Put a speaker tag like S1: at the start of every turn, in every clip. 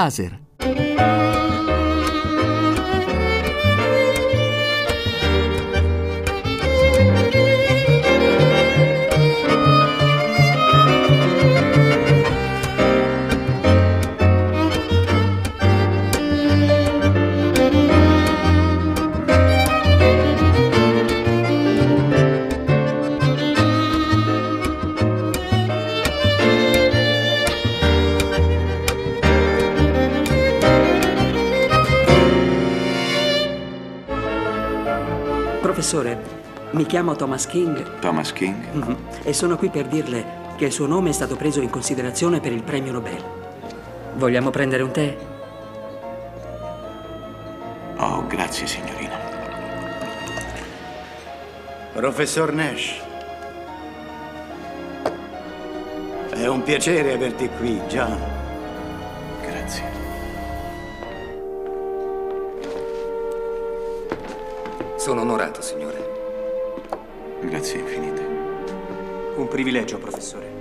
S1: الليزر
S2: Professore, mi chiamo Thomas King
S3: Thomas King?
S2: mhm, e sono qui per dirle che il suo nome è stato preso in considerazione per il premio Nobel. Vogliamo prendere un tè?
S3: Oh, grazie, signorina.
S4: Professor Nash. È un piacere averti qui, John.
S5: Sono onorato, signore.
S3: Grazie infinite.
S6: Un privilegio, professore.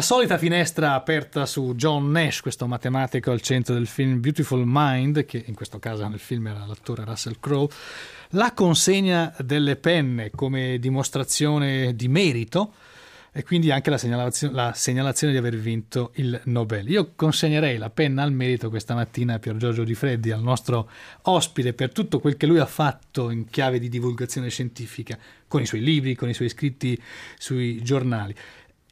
S7: La solita finestra aperta su John Nash, questo matematico al centro del film Beautiful Mind, che in questo caso nel film era l'attore Russell Crowe, la consegna delle penne come dimostrazione di merito e quindi anche la segnalazione, la segnalazione di aver vinto il Nobel. Io consegnerei la penna al merito questa mattina a Pier Giorgio Di Freddi, al nostro ospite, per tutto quel che lui ha fatto in chiave di divulgazione scientifica, con i suoi libri, con i suoi scritti sui giornali.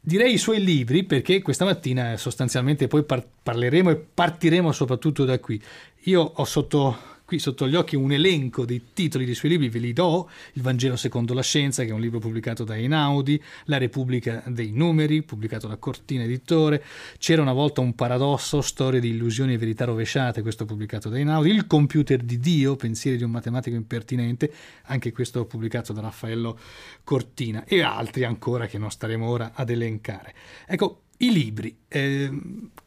S7: Direi i suoi libri perché questa mattina sostanzialmente poi par- parleremo e partiremo soprattutto da qui. Io ho sotto, qui sotto gli occhi un elenco dei titoli dei suoi libri, ve li do. Il Vangelo secondo la scienza, che è un libro pubblicato da Einaudi, La Repubblica dei Numeri, pubblicato da Cortina Editore, C'era una volta un paradosso, Storie di illusioni e verità rovesciate, questo pubblicato da Einaudi, Il computer di Dio, Pensieri di un matematico impertinente, anche questo pubblicato da Raffaello Cortina e altri ancora che non staremo ora ad elencare. Ecco, i libri, eh,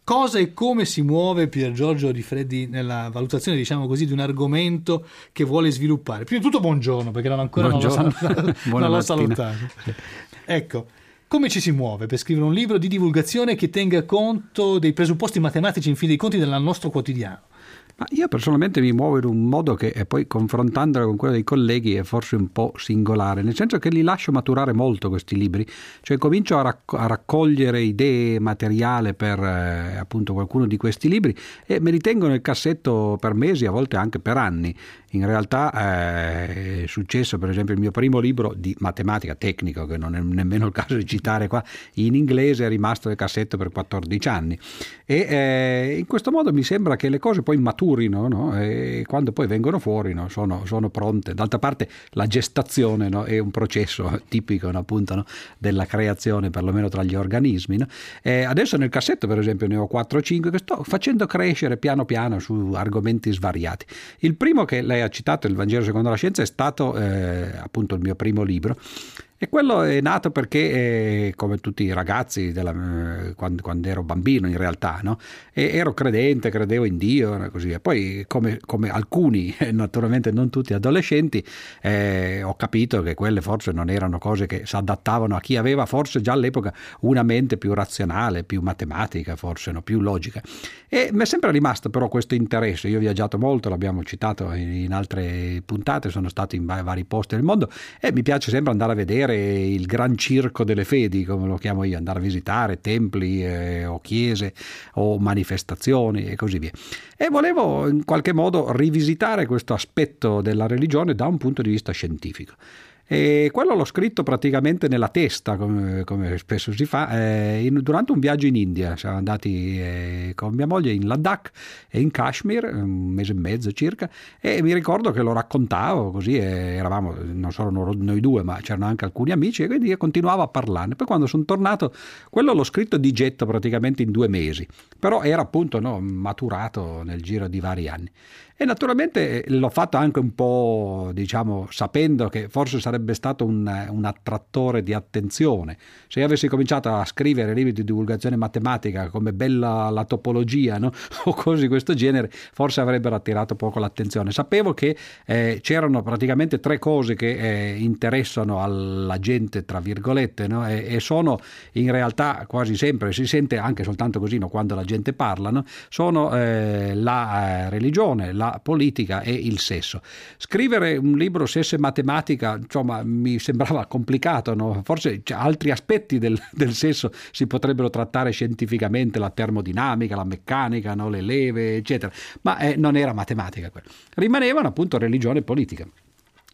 S7: cosa e come si muove Pier Giorgio Di Freddi nella valutazione, diciamo così, di un argomento che vuole sviluppare? Prima di tutto buongiorno, perché non ancora non l'ho,
S8: Buongiorno.
S7: non l'ho salutato. Ecco, come ci si muove per scrivere un libro di divulgazione che tenga conto dei presupposti matematici in fin dei conti del nostro quotidiano?
S8: Ma io personalmente mi muovo in un modo che e poi confrontandolo con quello dei colleghi è forse un po' singolare, nel senso che li lascio maturare molto questi libri, cioè comincio a, racco- a raccogliere idee, materiale per eh, appunto qualcuno di questi libri e me li tengo nel cassetto per mesi, a volte anche per anni. In realtà eh, è successo per esempio il mio primo libro di matematica tecnico, che non è nemmeno il caso di citare qua, in inglese è rimasto nel cassetto per 14 anni. E eh, in questo modo mi sembra che le cose poi maturino no? e quando poi vengono fuori no? sono, sono pronte. D'altra parte la gestazione no? è un processo tipico appunto della creazione, perlomeno tra gli organismi. no? E adesso nel cassetto per esempio ne ho 4-5 che sto facendo crescere piano piano su argomenti svariati. Il primo che lei ha citato, il Vangelo secondo la scienza, è stato eh, appunto il mio primo libro. E quello è nato perché, eh, come tutti i ragazzi, della, eh, quando, quando ero bambino in realtà, no? e ero credente, credevo in Dio e così via. Poi, come, come alcuni, naturalmente non tutti adolescenti, eh, ho capito che quelle forse non erano cose che si adattavano a chi aveva forse già all'epoca una mente più razionale, più matematica, forse no? più logica. E mi è sempre rimasto però questo interesse. Io ho viaggiato molto, l'abbiamo citato in altre puntate, sono stato in va- vari posti del mondo e mi piace sempre andare a vedere il gran circo delle fedi, come lo chiamo io, andare a visitare templi eh, o chiese o manifestazioni e così via. E volevo in qualche modo rivisitare questo aspetto della religione da un punto di vista scientifico. E quello l'ho scritto praticamente nella testa, come, come spesso si fa, eh, in, durante un viaggio in India. Siamo andati eh, con mia moglie in Ladakh e in Kashmir, un mese e mezzo circa, e mi ricordo che lo raccontavo così, eravamo non solo noi due, ma c'erano anche alcuni amici, e quindi continuavo a parlarne. Poi quando sono tornato, quello l'ho scritto di getto praticamente in due mesi, però era appunto no, maturato nel giro di vari anni. E naturalmente eh, l'ho fatto anche un po', diciamo, sapendo che forse sarebbe stato un, un, attrattore di attenzione. Se io avessi cominciato a scrivere libri di divulgazione matematica come bella la topologia no? o cose di questo genere, forse avrebbero attirato poco l'attenzione. Sapevo che eh, c'erano praticamente tre cose che eh, interessano alla gente, tra virgolette, no? e, e, sono in realtà quasi sempre, si sente anche soltanto così quando la gente parla, sono eh, la eh, religione, la politica e il sesso. Scrivere un libro sesso e matematica, insomma, mi sembrava complicato, no? forse cioè, altri aspetti del, del, sesso si potrebbero trattare scientificamente, la termodinamica, la meccanica, no? le leve, eccetera, ma eh, non era matematica quello. Rimanevano appunto religione e politica.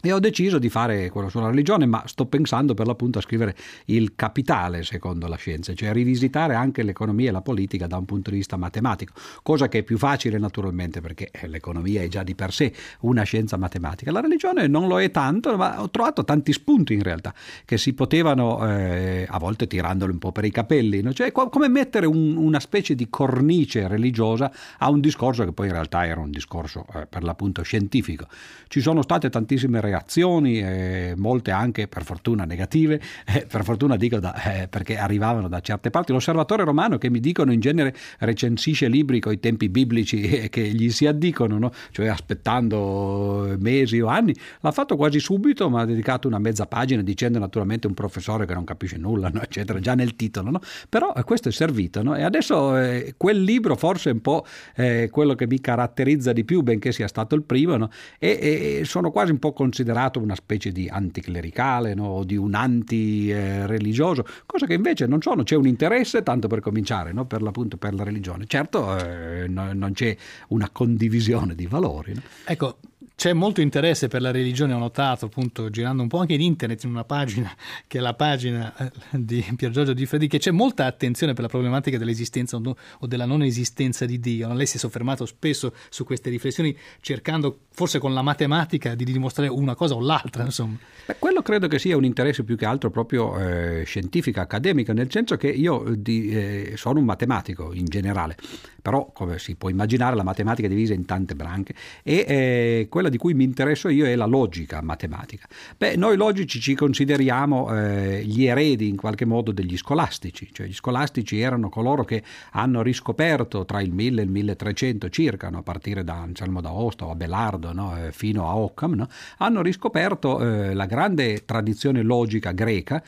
S8: E ho deciso di fare quello sulla religione, ma sto pensando per l'appunto a scrivere il capitale secondo la scienza, cioè rivisitare anche l'economia e la politica da un punto di vista matematico, cosa che è più facile naturalmente perché l'economia è già di per sé una scienza matematica. La religione non lo è tanto, ma ho trovato tanti spunti in realtà che si potevano, eh, a volte tirandoli un po' per i capelli, no? cioè come mettere un, una specie di cornice religiosa a un discorso che poi in realtà era un discorso eh, per l'appunto scientifico. Ci sono state tantissime reazioni, eh, molte anche per fortuna negative, eh, per fortuna dico da, eh, perché arrivavano da certe parti. L'osservatore romano che mi dicono in genere recensisce libri con i tempi biblici e che gli si addicono, no? cioè aspettando mesi o anni, l'ha fatto quasi subito, ma ha dedicato una mezza pagina dicendo naturalmente un professore che non capisce nulla, no? eccetera, già nel titolo. No? Però eh, questo è servito no? e adesso eh, quel libro forse è un po' eh, quello che mi caratterizza di più, benché sia stato il primo, e, e sono quasi un po' considerato considerato una specie di anticlericale no? o di un anti-religioso, cosa che invece non sono, c'è un interesse tanto per cominciare, no? per l'appunto per la religione. Certo eh, no, non c'è una condivisione di valori.
S7: Ecco, c'è molto interesse per la religione, ho notato appunto girando un po' anche in internet in una pagina che è la pagina eh, di Pier Giorgio Di Freddi, che c'è molta attenzione per la problematica dell'esistenza o della non esistenza di Dio. Lei si è soffermato spesso su queste riflessioni cercando forse con la matematica di dimostrare una cosa o l'altra. Insomma.
S8: Beh, quello credo che sia un interesse più che altro proprio eh, scientifico, accademico, nel senso che io di, eh, sono un matematico in generale, però come si può immaginare la matematica è divisa in tante branche e eh, quella di cui mi interesso io è la logica matematica. Beh, noi logici ci consideriamo eh, gli eredi in qualche modo degli scolastici, cioè gli scolastici erano coloro che hanno riscoperto tra il 1000 e il 1300 circa, no? a partire da Anselmo d'Aosta o Abelardo no? Eh, fino a Occam, no? hanno riscoperto eh, la grande tradizione logica greca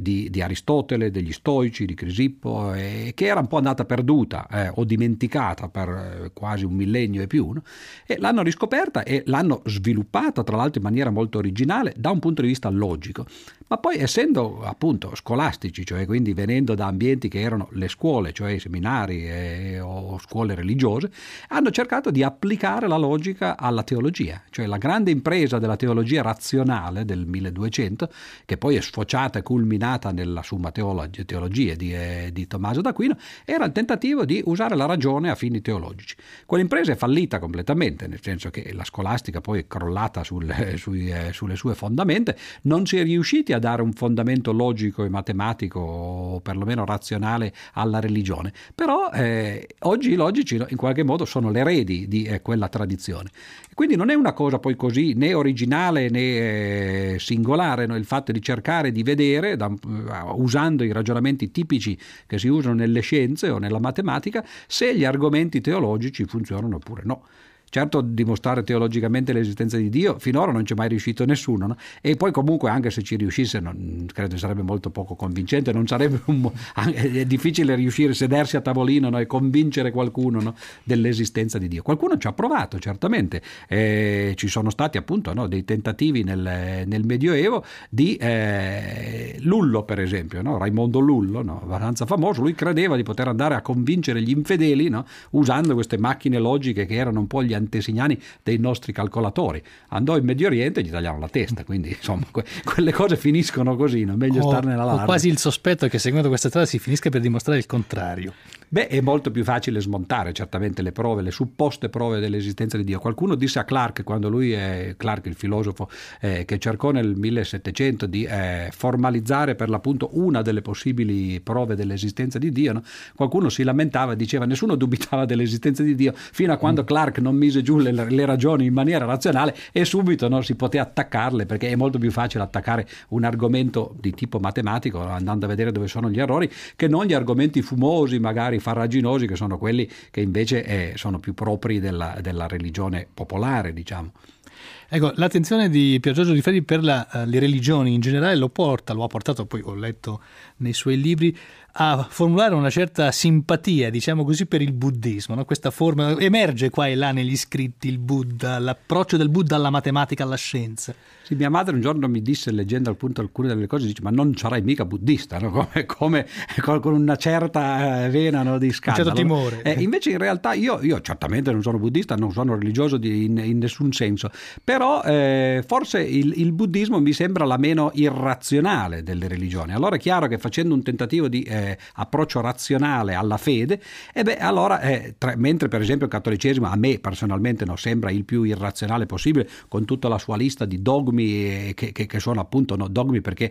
S8: di, di, Aristotele, degli Stoici, di Crisippo, eh, che era un po' andata perduta eh, o dimenticata per eh, quasi un millennio e più, no? e l'hanno riscoperta e l'hanno sviluppata, tra l'altro in maniera molto originale, da un punto di vista logico. Ma poi essendo appunto scolastici, cioè quindi venendo da ambienti che erano le scuole, cioè seminari eh, o scuole religiose, hanno cercato di applicare la logica alla teologia, cioè la grande impresa della teologia razionale del 1200, che poi è sfociata e culminata culminata nella Summa Teologia di, eh, di, Tommaso d'Aquino, era il tentativo di usare la ragione a fini teologici. Quell'impresa è fallita completamente, nel senso che la scolastica poi è crollata sul, eh, sui, eh, sulle sue fondamenta, non si è riusciti a dare un fondamento logico e matematico o perlomeno razionale alla religione. Però eh, oggi i logici in qualche modo sono l'eredi di eh, quella tradizione. Quindi non è una cosa poi così né originale né eh, singolare no? il fatto di cercare di vedere da, uh, usando i ragionamenti tipici che si usano nelle scienze o nella matematica, se gli argomenti teologici funzionano oppure no. Certo, dimostrare teologicamente l'esistenza di Dio finora non c'è mai riuscito nessuno, no? e poi comunque anche se ci riuscisse non, credo sarebbe molto poco convincente, un, è difficile riuscire a sedersi a tavolino no? e convincere qualcuno no? dell'esistenza di Dio. Qualcuno ci ha provato, certamente, eh, ci sono stati appunto dei tentativi nel, nel Medioevo di eh, Lullo, per esempio, Raimondo Lullo, abbastanza famoso, lui credeva di poter andare a convincere gli infedeli usando queste macchine logiche che erano un po' gli antesignani dei nostri calcolatori. Andò in Medio Oriente e gli tagliarono la testa, quindi insomma que- quelle cose finiscono così, non è meglio
S7: Ho,
S8: starne alla
S7: ho
S8: larga.
S7: quasi il sospetto che seguendo questa strada si finisca per dimostrare il contrario.
S8: Beh, è molto più facile smontare certamente le prove, le supposte prove dell'esistenza di Dio. Qualcuno disse a Clark, quando lui è Clark, il filosofo, eh, che cercò nel 1700 di eh, formalizzare per l'appunto una delle possibili prove dell'esistenza di Dio, no? qualcuno si lamentava diceva nessuno dubitava dell'esistenza di Dio fino a quando Clark non mise giù le, le ragioni in maniera razionale e subito no, si poté attaccarle perché è molto più facile attaccare un argomento di tipo matematico andando a vedere dove sono gli errori che non gli argomenti fumosi, magari farraginosi, che sono quelli che invece eh, sono più propri della, della religione popolare, diciamo.
S7: Ecco, l'attenzione di Pier Giorgio Di Ferri per la, uh, le religioni in generale lo porta, lo ha portato, poi ho letto nei suoi libri, a formulare una certa simpatia, diciamo così, per il buddismo. No? Questa forma emerge qua e là negli scritti il Buddha, l'approccio del Buddha alla matematica, alla scienza.
S8: Sì, mia madre un giorno mi disse, leggendo appunto alcune delle cose, dice: Ma non sarai mica buddista, no? come, come, con una certa vena no, di scandalo.
S7: Un certo timore.
S8: Eh, invece, in realtà, io, io, certamente non sono buddista, non sono religioso di, in, in, nessun senso, però eh, forse il, il, buddismo mi sembra la meno irrazionale delle religioni. Allora è chiaro che facendo un tentativo di eh, approccio razionale alla fede, e beh, allora, eh, tra, mentre per esempio il cattolicesimo a me personalmente non sembra il più irrazionale possibile, con tutta la sua lista di dogmi che, che, che sono appunto no, dogmi perché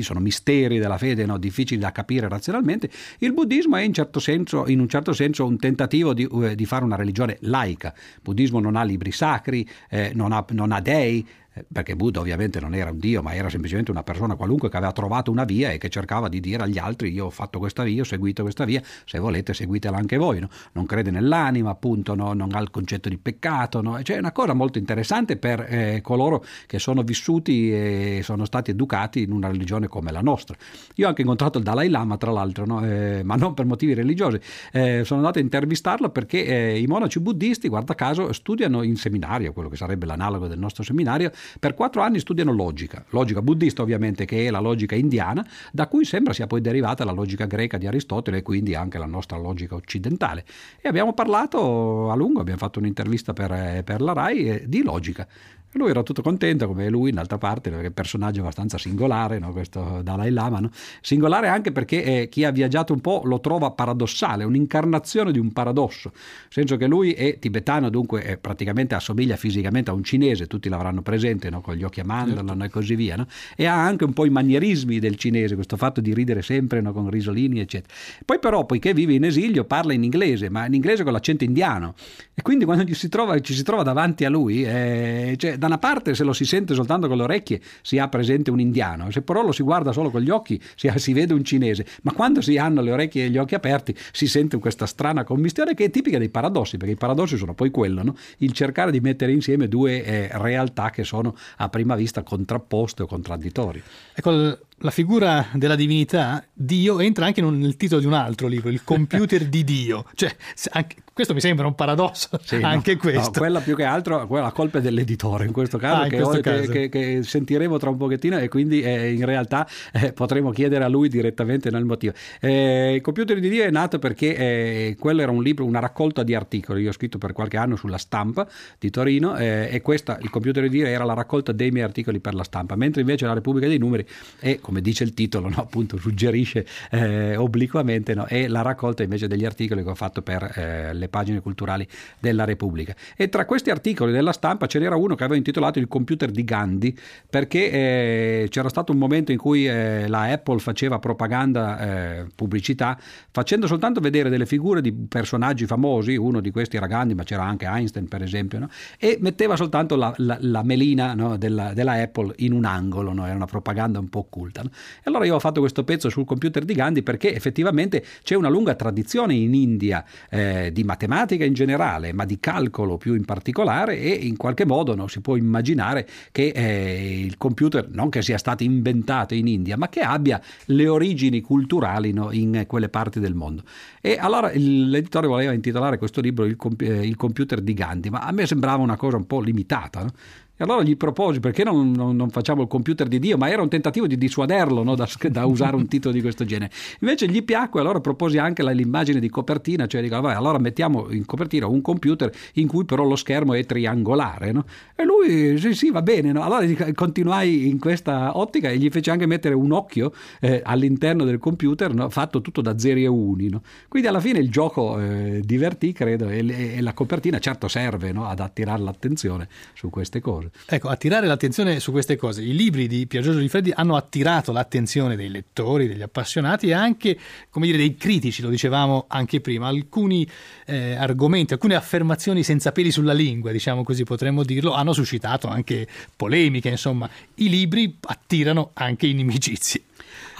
S8: sono misteri della fede no, difficili da capire razionalmente, il buddismo è in, certo senso, in un certo senso un tentativo di, uh, di, fare una religione laica. Il buddismo non ha libri sacri, eh, non, ha, non ha dei, perché Buddha ovviamente non era un dio, ma era semplicemente una persona qualunque che aveva trovato una via e che cercava di dire agli altri io ho fatto questa via, ho seguito questa via, se volete seguitela anche voi. No? Non crede nell'anima, appunto, no? non ha il concetto di peccato. No? Cioè è una cosa molto interessante per eh, coloro che sono vissuti e sono stati educati in una religione come la nostra. Io ho anche incontrato il Dalai Lama, tra l'altro, eh, ma non per motivi religiosi. Eh, sono andato a intervistarlo perché eh, i monaci buddisti, guarda caso, studiano in seminario, quello che sarebbe l'analogo del nostro seminario, per quattro anni studiano logica, logica buddista ovviamente che è la logica indiana, da cui sembra sia poi derivata la logica greca di Aristotele e quindi anche la nostra logica occidentale. E abbiamo parlato a lungo, abbiamo fatto un'intervista per, per la RAI eh, di logica. E lui era tutto contento, come lui, d'altra parte, perché è un personaggio abbastanza singolare, no? questo Dalai Lama. No? Singolare anche perché eh, chi ha viaggiato un po' lo trova paradossale, un'incarnazione di un paradosso. Nel senso che lui è tibetano, dunque è, praticamente assomiglia fisicamente a un cinese, tutti l'avranno presente, no? con gli occhi a mandorla certo. e così via. E ha anche un po' i manierismi del cinese, questo fatto di ridere sempre con risolini, eccetera. Poi però, poiché vive in esilio, parla in inglese, ma in inglese con l'accento indiano. E quindi quando ci si trova, ci si trova davanti a lui, eh, cioè, da una parte se lo si sente soltanto con le orecchie si ha presente un indiano, se però lo si guarda solo con gli occhi si, si vede un cinese, ma quando si hanno le orecchie e gli occhi aperti si sente questa strana commistione che è tipica dei paradossi, perché i paradossi sono poi quello, no? il cercare di mettere insieme due eh, realtà che sono a prima vista contrapposte o contraddittorie.
S7: Ecco, la figura della divinità, Dio, entra anche nel titolo di un altro libro, il computer di Dio. Cioè, anche, questo mi sembra un paradosso, sì, anche
S8: no,
S7: questo.
S8: No, quella più che altro, quella la colpa è dell'editore in questo caso,
S7: ah, in
S8: che,
S7: questo caso.
S8: Che, che, sentiremo tra un pochettino e quindi eh, in realtà eh, potremo chiedere a lui direttamente nel motivo. Eh, il computer di Dio è nato perché eh, quello era un libro, una raccolta di articoli, io ho scritto per qualche anno sulla stampa di Torino eh, e questa, il computer di Dio era la raccolta dei miei articoli per la stampa, mentre invece la Repubblica dei Numeri è, come dice il titolo, no, appunto suggerisce eh, obliquamente, no, è la raccolta invece degli articoli che ho fatto per le pagine culturali della Repubblica. E tra questi articoli della stampa ce n'era uno che aveva intitolato Il computer di Gandhi, perché eh, c'era stato un momento in cui eh, la Apple faceva propaganda, eh, pubblicità, facendo soltanto vedere delle figure di personaggi famosi, uno di questi era Gandhi, ma c'era anche Einstein per esempio, no? e metteva soltanto la, la, la melina della, della, Apple in un angolo, era una propaganda un po' occulta. E allora io ho fatto questo pezzo sul computer di Gandhi perché effettivamente c'è una lunga tradizione in India eh, di matematica in generale, ma di calcolo più in particolare e in qualche modo no, si può immaginare che eh, il computer non che sia stato inventato in India, ma che abbia le origini culturali no, in quelle parti del mondo. E allora l'editore voleva intitolare questo libro Il, comp- il computer di Gandhi, ma a me sembrava una cosa un po' limitata. No? E allora gli proposi perché non, non, non facciamo il computer di Dio, ma era un tentativo di dissuaderlo no? da, da, usare un titolo di questo genere. Invece gli piacque, allora proposi anche l'immagine di copertina, cioè dico, vabbè, allora mettiamo in copertina un computer in cui però lo schermo è triangolare. No? E lui, sì, sì, va bene. No? Allora continuai in questa ottica e gli fece anche mettere un occhio eh, all'interno del computer no? fatto tutto da zeri e uni. Quindi alla fine il gioco eh, divertì, credo, e, e, la copertina certo serve ad attirare l'attenzione su queste cose.
S7: Ecco, attirare l'attenzione su queste cose. I libri di Pier Giorgio Di Freddi hanno attirato l'attenzione dei lettori, degli appassionati e anche, come dire, dei critici, lo dicevamo anche prima. Alcuni eh, argomenti, alcune affermazioni senza peli sulla lingua, diciamo così potremmo dirlo, hanno suscitato anche polemiche, insomma. I libri attirano anche inimicizie.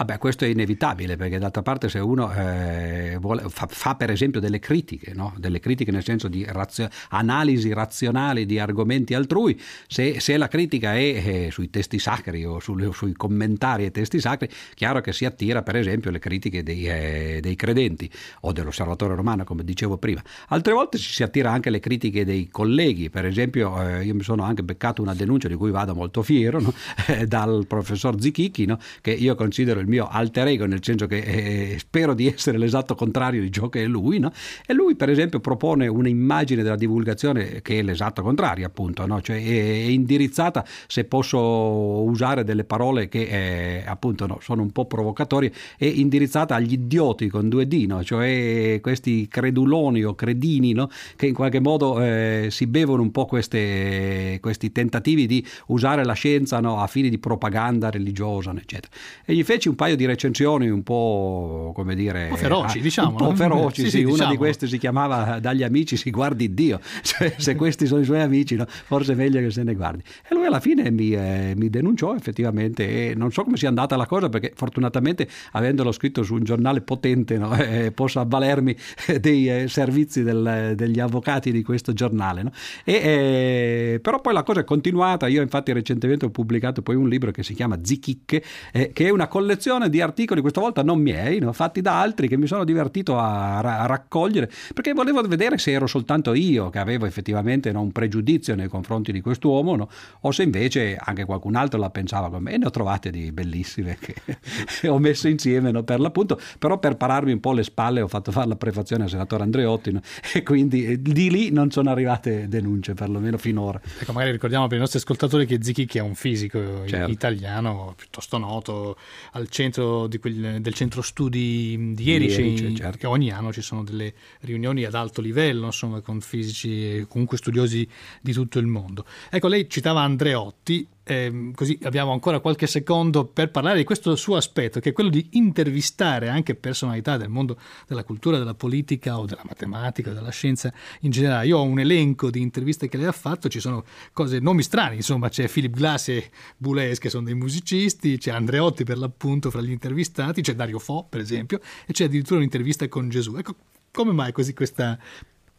S8: Vabbè, questo è inevitabile perché d'altra parte se uno eh, vuole, fa, fa, per esempio delle critiche, no? delle critiche nel senso di razio, analisi razionali di argomenti altrui, se, se la critica è eh, sui testi sacri o sul, sui commentari ai testi sacri, chiaro che si attira per esempio le critiche dei, eh, dei credenti o dell'osservatore romano come dicevo prima. Altre volte si attira anche le critiche dei colleghi, per esempio eh, io mi sono anche beccato una denuncia di cui vado molto fiero no? dal professor Zichichi no? che io considero il mio alter ego, nel senso che eh, spero di essere l'esatto contrario di ciò che è lui, no? e lui per esempio propone un'immagine della divulgazione che è l'esatto contrario, appunto, no? cioè è, indirizzata, se posso usare delle parole che eh, appunto no, sono un po' provocatorie, è indirizzata agli idioti con due D, no? cioè questi creduloni o credini che in qualche modo eh, si bevono un po' queste, questi tentativi di usare la scienza a fini di propaganda religiosa, eccetera. E gli feci un paio di recensioni un po' come dire
S7: un po' feroci,
S8: ah,
S7: diciamo.
S8: Un po' feroci, sì, sì, sì una diciamo. di queste si chiamava Dagli amici si guardi Dio, cioè se questi sono i suoi amici, no, forse è meglio che se ne guardi. E lui alla fine mi, eh, mi denunciò effettivamente e non so come sia andata la cosa perché fortunatamente avendolo scritto su un giornale potente no, eh, posso avvalermi dei eh, servizi del, degli avvocati di questo giornale. No? E, eh, però poi la cosa è continuata, io infatti recentemente ho pubblicato poi un libro che si chiama Zichicche, eh, che è una collezione collezione di articoli, questa volta non miei, no? fatti da altri che mi sono divertito a, a, raccogliere, perché volevo vedere se ero soltanto io che avevo effettivamente no, un pregiudizio nei confronti di quest'uomo, no? o se invece anche qualcun altro la pensava come me. E ne ho trovate di bellissime che ho messo insieme per l'appunto, però per pararmi un po' le spalle ho fatto fare la prefazione al senatore Andreotti e quindi eh, di lì non sono arrivate denunce, perlomeno finora.
S7: Ecco, magari ricordiamo per i nostri ascoltatori che Zichichi è un fisico certo. italiano piuttosto noto al centro quel, del centro studi di Erice, Erice certo. che ogni anno ci sono delle riunioni ad alto livello, insomma, con fisici e comunque studiosi di tutto il mondo. Ecco, lei citava Andreotti, eh, così abbiamo ancora qualche secondo per parlare di questo suo aspetto, che è quello di intervistare anche personalità del mondo della cultura, della politica o della matematica, della scienza in generale. Io ho un elenco di interviste che lei ha fatto, ci sono cose, nomi strani, insomma, c'è Philip Glass e Boulez che sono dei musicisti, c'è Andreotti per l'appunto fra gli intervistati, c'è Dario Fo, per esempio, e c'è addirittura un'intervista con Gesù. Ecco, come mai così questa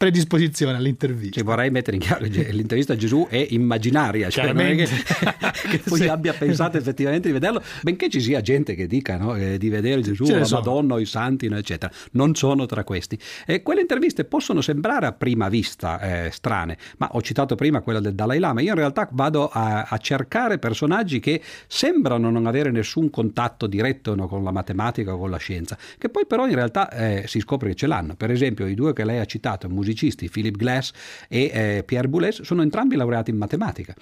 S7: predisposizione all'intervista.
S8: Cioè, vorrei mettere in chiaro che l'intervista a Gesù è immaginaria, cioè non è che, che poi sì. abbia pensato effettivamente di vederlo, benché ci sia gente che dica no, eh, di vedere Gesù, la Madonna, i santi, no, eccetera. Non sono tra questi. E quelle interviste possono sembrare a prima vista eh, strane, ma ho citato prima quella del Dalai Lama. Io in realtà vado a, a cercare personaggi che sembrano non avere nessun contatto diretto no, con la matematica o con la scienza, che poi però in realtà eh, si scopre che ce l'hanno. Per esempio, i due che lei ha citato, musicisti musicisti, Philip Glass e eh, Pierre Boulez, sono entrambi laureati in matematica.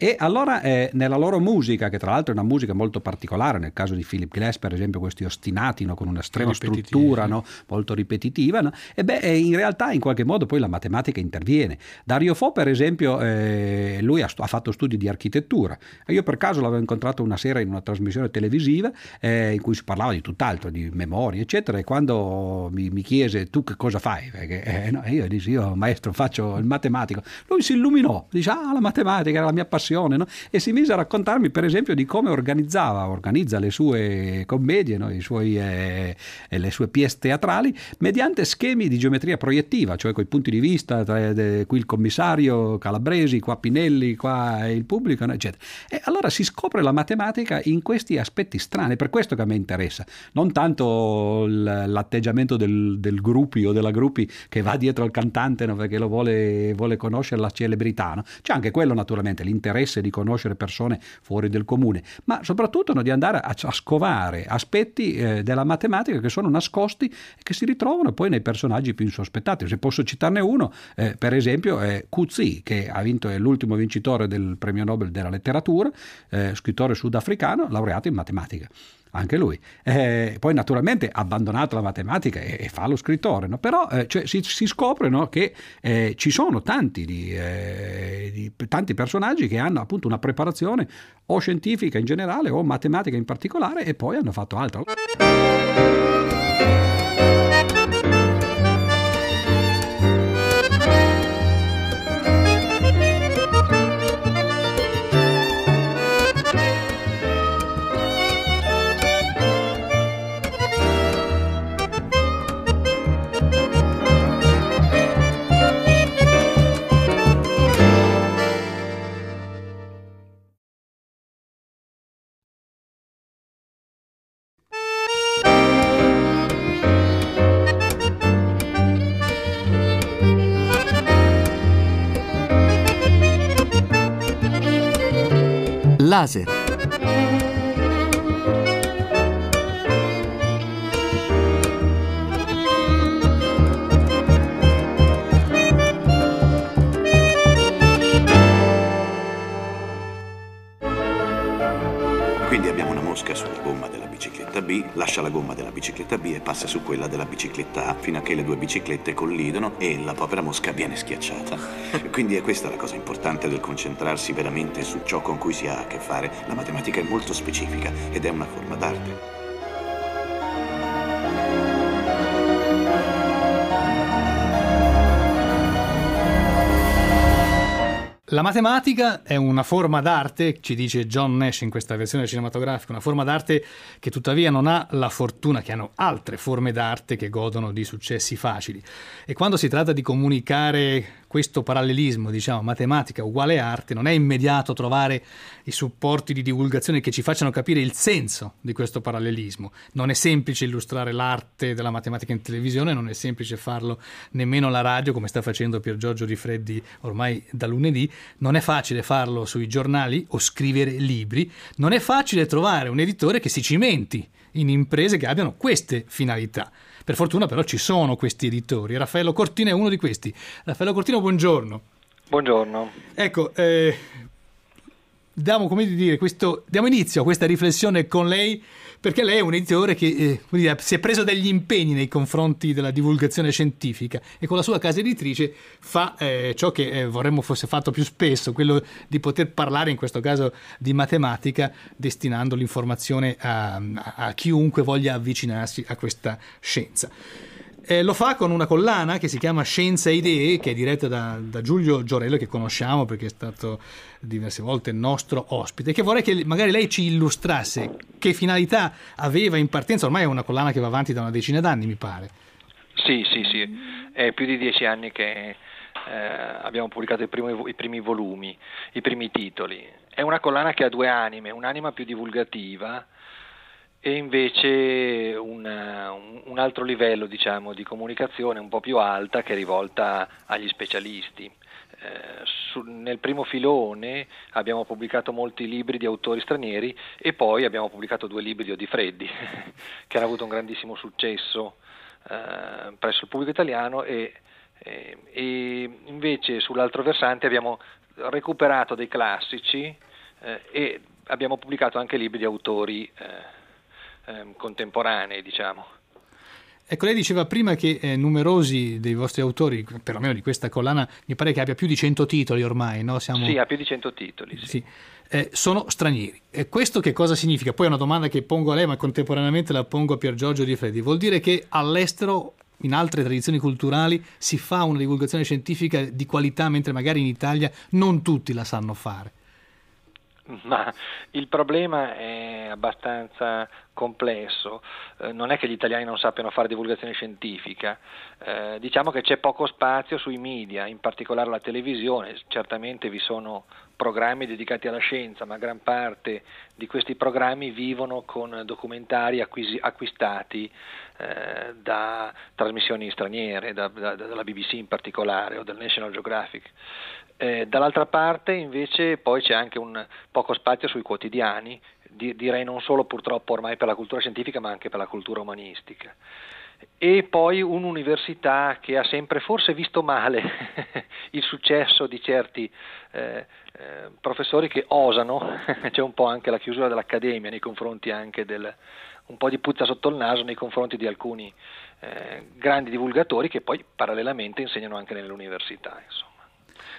S8: E allora eh, nella loro musica, che tra l'altro è una musica molto particolare, nel caso di Philip Glass per esempio questi ostinati no, con un'estrema struttura no, molto ripetitiva, no? e beh eh, in realtà in qualche modo poi la matematica interviene. Dario Fo per esempio, eh, lui ha, ha, fatto studi di architettura, io per caso l'avevo incontrato una sera in una trasmissione televisiva eh, in cui si parlava di tutt'altro, di memoria eccetera, e quando mi, mi chiese tu che cosa fai, perché eh, io dissi io maestro faccio il matematico, lui si illuminò, dice ah la matematica era la mia passione passione, no? e si mise a raccontarmi per esempio di come organizzava, organizza le sue commedie, no? suoi, eh, le sue pièce teatrali, mediante schemi di geometria proiettiva, cioè con i punti di vista, tra, de, qui il commissario Calabresi, qua Pinelli, qua il pubblico, no? eccetera. E allora si scopre la matematica in questi aspetti strani, per questo che a me interessa, non tanto l'atteggiamento del, del gruppi o della gruppi che va dietro al cantante perché lo vuole, vuole, conoscere la celebrità. C'è anche quello naturalmente, l'interesse di conoscere persone fuori del comune, ma soprattutto no, di andare a, a scovare aspetti eh, della matematica che sono nascosti e che si ritrovano poi nei personaggi più insospettati. Se posso citarne uno, eh, per esempio è Kuzzi, che ha vinto, è l'ultimo vincitore del premio Nobel della letteratura, eh, scrittore sudafricano, laureato in matematica anche lui. Eh, poi naturalmente ha abbandonato la matematica e, e fa lo scrittore, no? però eh, cioè, si, si, scopre no, che eh, ci sono tanti, di, eh, di, tanti, personaggi che hanno appunto una preparazione o scientifica in generale o matematica in particolare e poi hanno fatto altro.
S2: láser.
S3: Quindi abbiamo una mosca sulla gomma della bicicletta B, lascia la gomma della bicicletta B e passa su quella della bicicletta A fino a che le due biciclette collidono e la povera mosca viene schiacciata. Quindi è questa la cosa importante del concentrarsi veramente su ciò con cui si ha a che fare. La matematica è molto specifica ed è una forma d'arte.
S7: La matematica è una forma d'arte, ci dice John Nash in questa versione cinematografica, una forma d'arte che tuttavia non ha la fortuna che hanno altre forme d'arte che godono di successi facili. E quando si tratta di comunicare questo parallelismo, diciamo, matematica uguale arte, non è immediato trovare i supporti di divulgazione che ci facciano capire il senso di questo parallelismo. Non è semplice illustrare l'arte della matematica in televisione, non è semplice farlo nemmeno alla radio, come sta facendo Pier Giorgio Di Freddi ormai da lunedì, non è facile farlo sui giornali o scrivere libri, non è facile trovare un editore che si cimenti in imprese che abbiano queste finalità. Per fortuna però ci sono questi editori. Raffaello Cortina è uno di questi. Raffaello Cortino, buongiorno.
S1: Buongiorno.
S7: Ecco, eh, diamo, dire, questo, diamo, inizio a questa riflessione con lei perché lei è un editore che eh, dire, si è preso degli impegni nei confronti della divulgazione scientifica e con la sua casa editrice fa eh, ciò che eh, vorremmo fosse fatto più spesso, quello di poter parlare in questo caso di matematica destinando l'informazione a, a, chiunque voglia avvicinarsi a questa scienza. Eh, lo fa con una collana che si chiama Scienza e Idee, che è diretta da, da, Giulio Giorello, che conosciamo perché è stato diverse volte nostro ospite, che vorrei che magari lei ci illustrasse che finalità aveva in partenza, ormai è una collana che va avanti da una decina d'anni, mi pare.
S1: Sì, sì, sì, è più di dieci anni che eh, abbiamo pubblicato i primi, i primi volumi, i primi titoli. È una collana che ha due anime, un'anima più divulgativa, e invece una, un, un, altro livello diciamo, di comunicazione un po' più alta che è rivolta agli specialisti. Eh, su, nel primo filone abbiamo pubblicato molti libri di autori stranieri e poi abbiamo pubblicato due libri di Odifreddi che hanno avuto un grandissimo successo eh, presso il pubblico italiano e, e, e, invece sull'altro versante abbiamo recuperato dei classici eh, e abbiamo pubblicato anche libri di autori eh, eh, contemporanei, diciamo.
S7: Ecco, lei diceva prima che eh, numerosi dei vostri autori, perlomeno di questa collana, mi pare che abbia più di 100 titoli ormai, no?
S1: Siamo... Sì, ha più di 100 titoli. Sì.
S7: sì. Eh, sono stranieri. E questo che cosa significa? Poi è una domanda che pongo a lei, ma contemporaneamente la pongo a Pier Giorgio Di Freddi. Vuol dire che all'estero in altre tradizioni culturali si fa una divulgazione scientifica di qualità, mentre magari in Italia non tutti la sanno fare.
S1: Ma il problema è abbastanza complesso, eh, non è che gli italiani non sappiano fare divulgazione scientifica, eh, diciamo che c'è poco spazio sui media, in particolare la televisione, certamente vi sono programmi dedicati alla scienza, ma gran parte di questi programmi vivono con documentari acquisi, acquistati eh, da trasmissioni straniere, da, da, dalla BBC in particolare o dal National Geographic. Eh, dall'altra parte invece poi c'è anche un poco spazio sui quotidiani, di, direi non solo purtroppo ormai per la cultura scientifica ma anche per la cultura umanistica e poi un'università che ha sempre forse visto male il successo di certi eh, eh, professori che osano, c'è un po' anche la chiusura dell'accademia nei confronti anche del, un po' di puzza sotto il naso nei confronti di alcuni eh, grandi divulgatori che poi parallelamente insegnano anche nelle università. Insomma.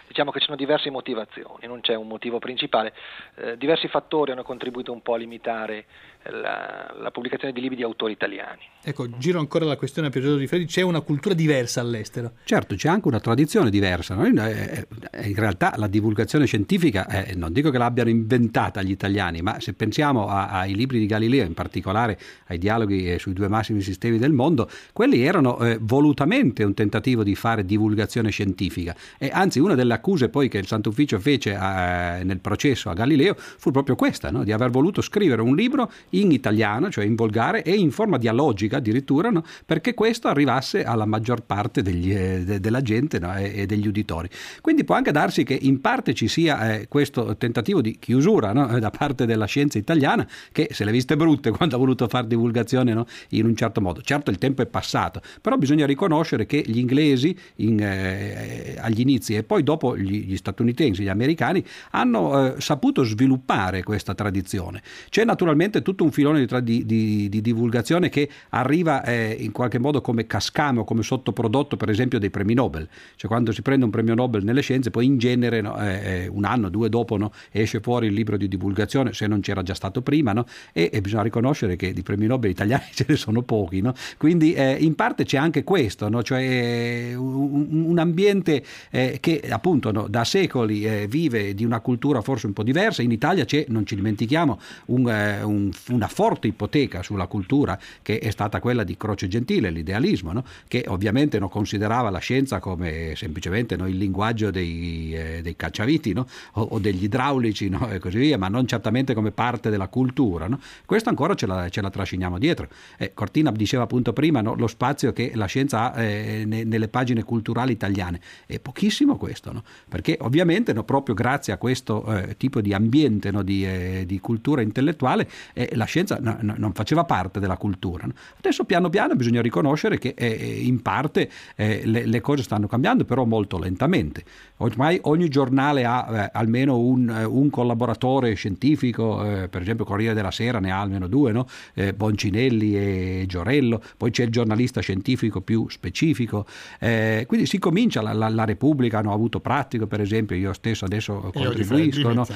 S1: Diciamo che ci sono diverse motivazioni, non c'è un motivo principale, eh, diversi fattori hanno contribuito un po' a limitare la, la, pubblicazione di libri di autori italiani.
S7: Ecco, giro ancora la questione per Giorgio Di Freddi, c'è una cultura diversa all'estero?
S8: Certo, c'è anche una tradizione diversa. Noi, eh, eh, in realtà la divulgazione scientifica, eh, non dico che l'abbiano inventata gli italiani, ma se pensiamo a, ai libri di Galileo, in particolare ai dialoghi eh, sui due massimi sistemi del mondo, quelli erano eh, volutamente un tentativo di fare divulgazione scientifica. E anzi, una delle accuse poi che il Santo Ufficio fece nel processo a Galileo fu proprio questa, no? di aver voluto scrivere un libro in italiano, cioè in volgare, e in forma dialogica addirittura, no? perché questo arrivasse alla maggior parte degli, eh, de, della gente no? e, e, degli uditori. Quindi può anche darsi che in parte ci sia eh, questo tentativo di chiusura no? da parte della scienza italiana, che se le viste brutte quando ha voluto fare divulgazione in un certo modo. Certo il tempo è passato, però bisogna riconoscere che gli inglesi in, eh, agli inizi e poi dopo gli, gli statunitensi, gli americani, hanno eh, saputo sviluppare questa tradizione. C'è naturalmente tutto tutto un filone di, di, di, di divulgazione che arriva eh, in qualche modo come cascame o come sottoprodotto per esempio dei premi Nobel. Cioè quando si prende un premio Nobel nelle scienze poi in genere no, eh, eh un anno, due dopo no, esce fuori il libro di divulgazione se non c'era già stato prima no? e, e, bisogna riconoscere che di premi Nobel italiani ce ne sono pochi. Quindi eh, in parte c'è anche questo, cioè eh, un, un, ambiente eh, che appunto da secoli vive di una cultura forse un po' diversa. In Italia c'è, non ci dimentichiamo, un, un una forte ipoteca sulla cultura che è stata quella di Croce Gentile, l'idealismo, no? che ovviamente non considerava la scienza come semplicemente no, il linguaggio dei, eh, dei cacciaviti no? o, o, degli idraulici e così via, ma non certamente come parte della cultura. Questo ancora ce la, ce la, trasciniamo dietro. Eh, Cortina diceva appunto prima lo spazio che la scienza ha eh, ne, nelle pagine culturali italiane. È pochissimo questo, perché ovviamente proprio grazie a questo eh, tipo di ambiente di, eh, di, cultura intellettuale eh, la scienza no, no, non faceva parte della cultura. No? Adesso piano piano bisogna riconoscere che eh, in parte eh, le, le, cose stanno cambiando, però molto lentamente. Ormai ogni giornale ha eh, almeno un, eh, un, collaboratore scientifico, eh, per esempio Corriere della Sera ne ha almeno due, eh, Boncinelli e Giorello, poi c'è il giornalista scientifico più specifico. quindi si comincia, la, la, la, Repubblica hanno avuto pratico, per esempio, io stesso adesso contribuisco. No?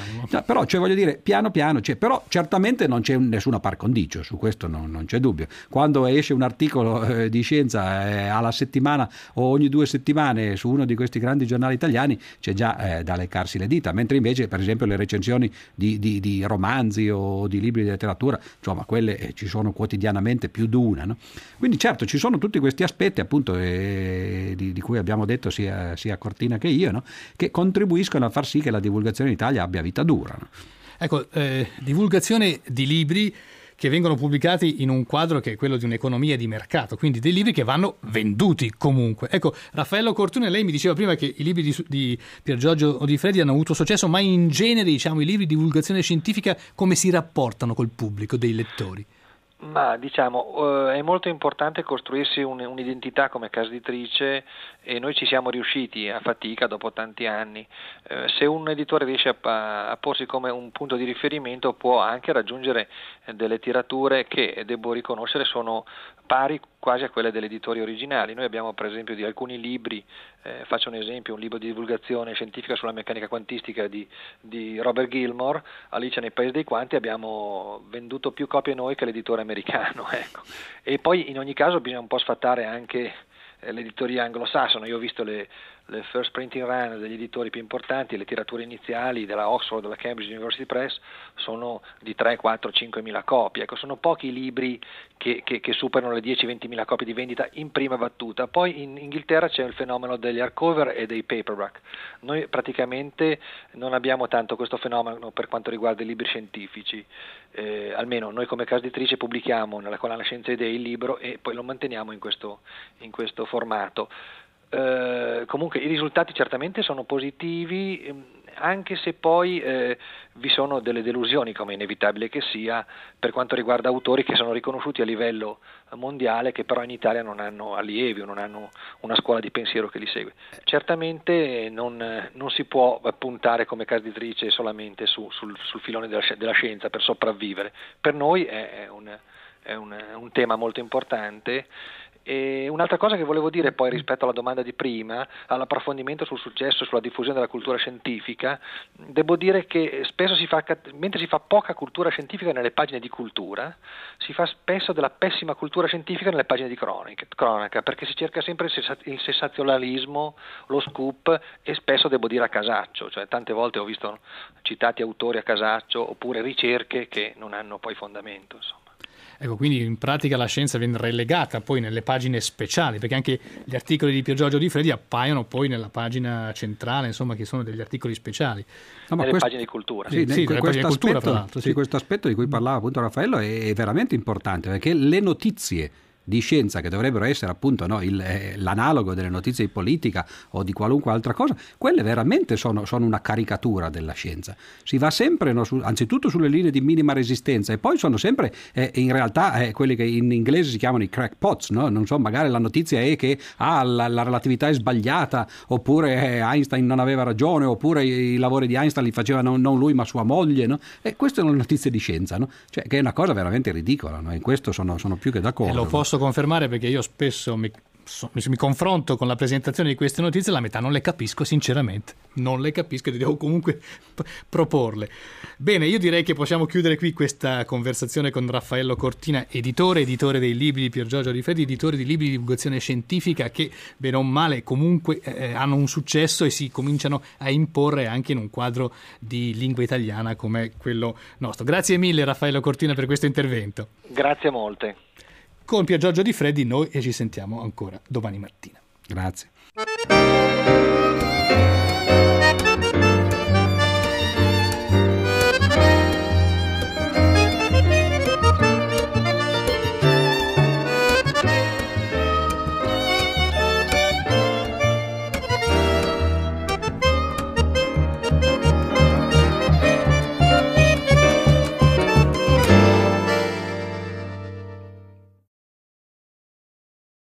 S8: Però, cioè, voglio dire, piano piano, c'è, però certamente non c'è un, nessuna par condicio, su questo non, non c'è dubbio. Quando esce un articolo eh, di scienza eh, alla settimana o ogni due settimane su uno di questi grandi giornali italiani c'è già eh, da leccarsi le dita, mentre invece per esempio le recensioni di, di, di romanzi o di libri di letteratura, insomma quelle eh, ci sono quotidianamente più di una. No? Quindi certo ci sono tutti questi aspetti appunto eh, di, di, cui abbiamo detto sia, sia Cortina che io, no? che contribuiscono a far sì che la divulgazione in Italia abbia vita dura. No?
S7: Ecco, eh, divulgazione di libri che vengono pubblicati in un quadro che è quello di un'economia di mercato, quindi dei libri che vanno venduti comunque. Ecco, Raffaello Cortune, lei mi diceva prima che i libri di, di Pier Giorgio Di Freddi hanno avuto successo, ma in genere diciamo, i libri di divulgazione scientifica come si rapportano col pubblico dei lettori?
S1: Ma diciamo, eh, è molto importante costruirsi un, un'identità come casa editrice e noi ci siamo riusciti a fatica dopo tanti anni. Eh, se un editore riesce a, a, porsi come un punto di riferimento può anche raggiungere eh, delle tirature che, devo riconoscere, sono pari quasi a quelle degli editori originali. Noi abbiamo per esempio di alcuni libri, eh, faccio un esempio, un libro di divulgazione scientifica sulla meccanica quantistica di, di Robert Gilmore, Alice nei Paesi dei Quanti, abbiamo venduto più copie noi che l'editore americano. Ecco. E poi in ogni caso bisogna un po' sfatare anche eh, l'editoria anglosassone, io ho visto le, le first printing run degli editori più importanti, le tirature iniziali della Oxford, della Cambridge University Press sono di 3, 4, 5 mila copie. Ecco, sono pochi i libri che, che, che superano le 10-20 mila copie di vendita in prima battuta. Poi in Inghilterra c'è il fenomeno degli hardcover e dei paperback. Noi praticamente non abbiamo tanto questo fenomeno per quanto riguarda i libri scientifici. Eh, almeno noi come casa editrice pubblichiamo nella collana Scienze e Idee il libro e poi lo manteniamo in questo, in questo formato. Eh, comunque i risultati certamente sono positivi, ehm, anche se poi eh, vi sono delle delusioni, come è inevitabile che sia, per quanto riguarda autori che sono riconosciuti a livello mondiale, che però in Italia non hanno allievi o non hanno una scuola di pensiero che li segue. Certamente non, non si può puntare come casa solamente su, sul, sul, filone della, della, scienza per sopravvivere. Per noi è è un, un tema molto importante e un'altra cosa che volevo dire poi rispetto alla domanda di prima, all'approfondimento sul successo e sulla diffusione della cultura scientifica, devo dire che spesso si fa, mentre si fa poca cultura scientifica nelle pagine di cultura, si fa spesso della pessima cultura scientifica nelle pagine di cronaca, perché si cerca sempre il sensazionalismo, lo scoop e spesso devo dire a casaccio, cioè tante volte ho visto citati autori a casaccio oppure ricerche che non hanno poi fondamento. Insomma.
S7: Ecco, quindi in pratica la scienza viene relegata poi nelle pagine speciali, perché anche gli articoli di Pier Giorgio Di Freddi appaiono poi nella pagina centrale, insomma, che sono degli articoli speciali.
S1: No, nelle questo, pagine di cultura.
S8: Sì, sì, questo, aspetto, cultura, sì. questo aspetto di cui parlava appunto Raffaello è, è veramente importante, perché le notizie di scienza che dovrebbero essere appunto no, il, eh, l'analogo delle notizie di politica o di qualunque altra cosa, quelle veramente sono, sono una caricatura della scienza. Si va sempre no, su, anzitutto sulle linee di minima resistenza e poi sono sempre eh, in realtà eh, quelli che in inglese si chiamano i crackpots, no? non so, magari la notizia è che ah, la, la relatività è sbagliata oppure eh, Einstein non aveva ragione oppure i, i, lavori di Einstein li faceva non, non lui ma sua moglie. No? E queste sono notizie di scienza, cioè, che è una cosa veramente ridicola, no? in questo sono, sono più che d'accordo.
S7: E lo posso posso confermare perché io spesso mi, so, mi, confronto con la presentazione di queste notizie la metà non le capisco sinceramente, non le capisco e devo comunque p- proporle. Bene, io direi che possiamo chiudere qui questa conversazione con Raffaello Cortina, editore, editore dei libri di Pier Giorgio Rifreddi, editore di libri di divulgazione scientifica che bene o male comunque eh, hanno un successo e si cominciano a imporre anche in un quadro di lingua italiana come quello nostro. Grazie mille Raffaello Cortina per questo intervento.
S1: Grazie molte.
S7: Con Pier Giorgio Di Freddi noi e ci sentiamo ancora domani mattina.
S8: Grazie.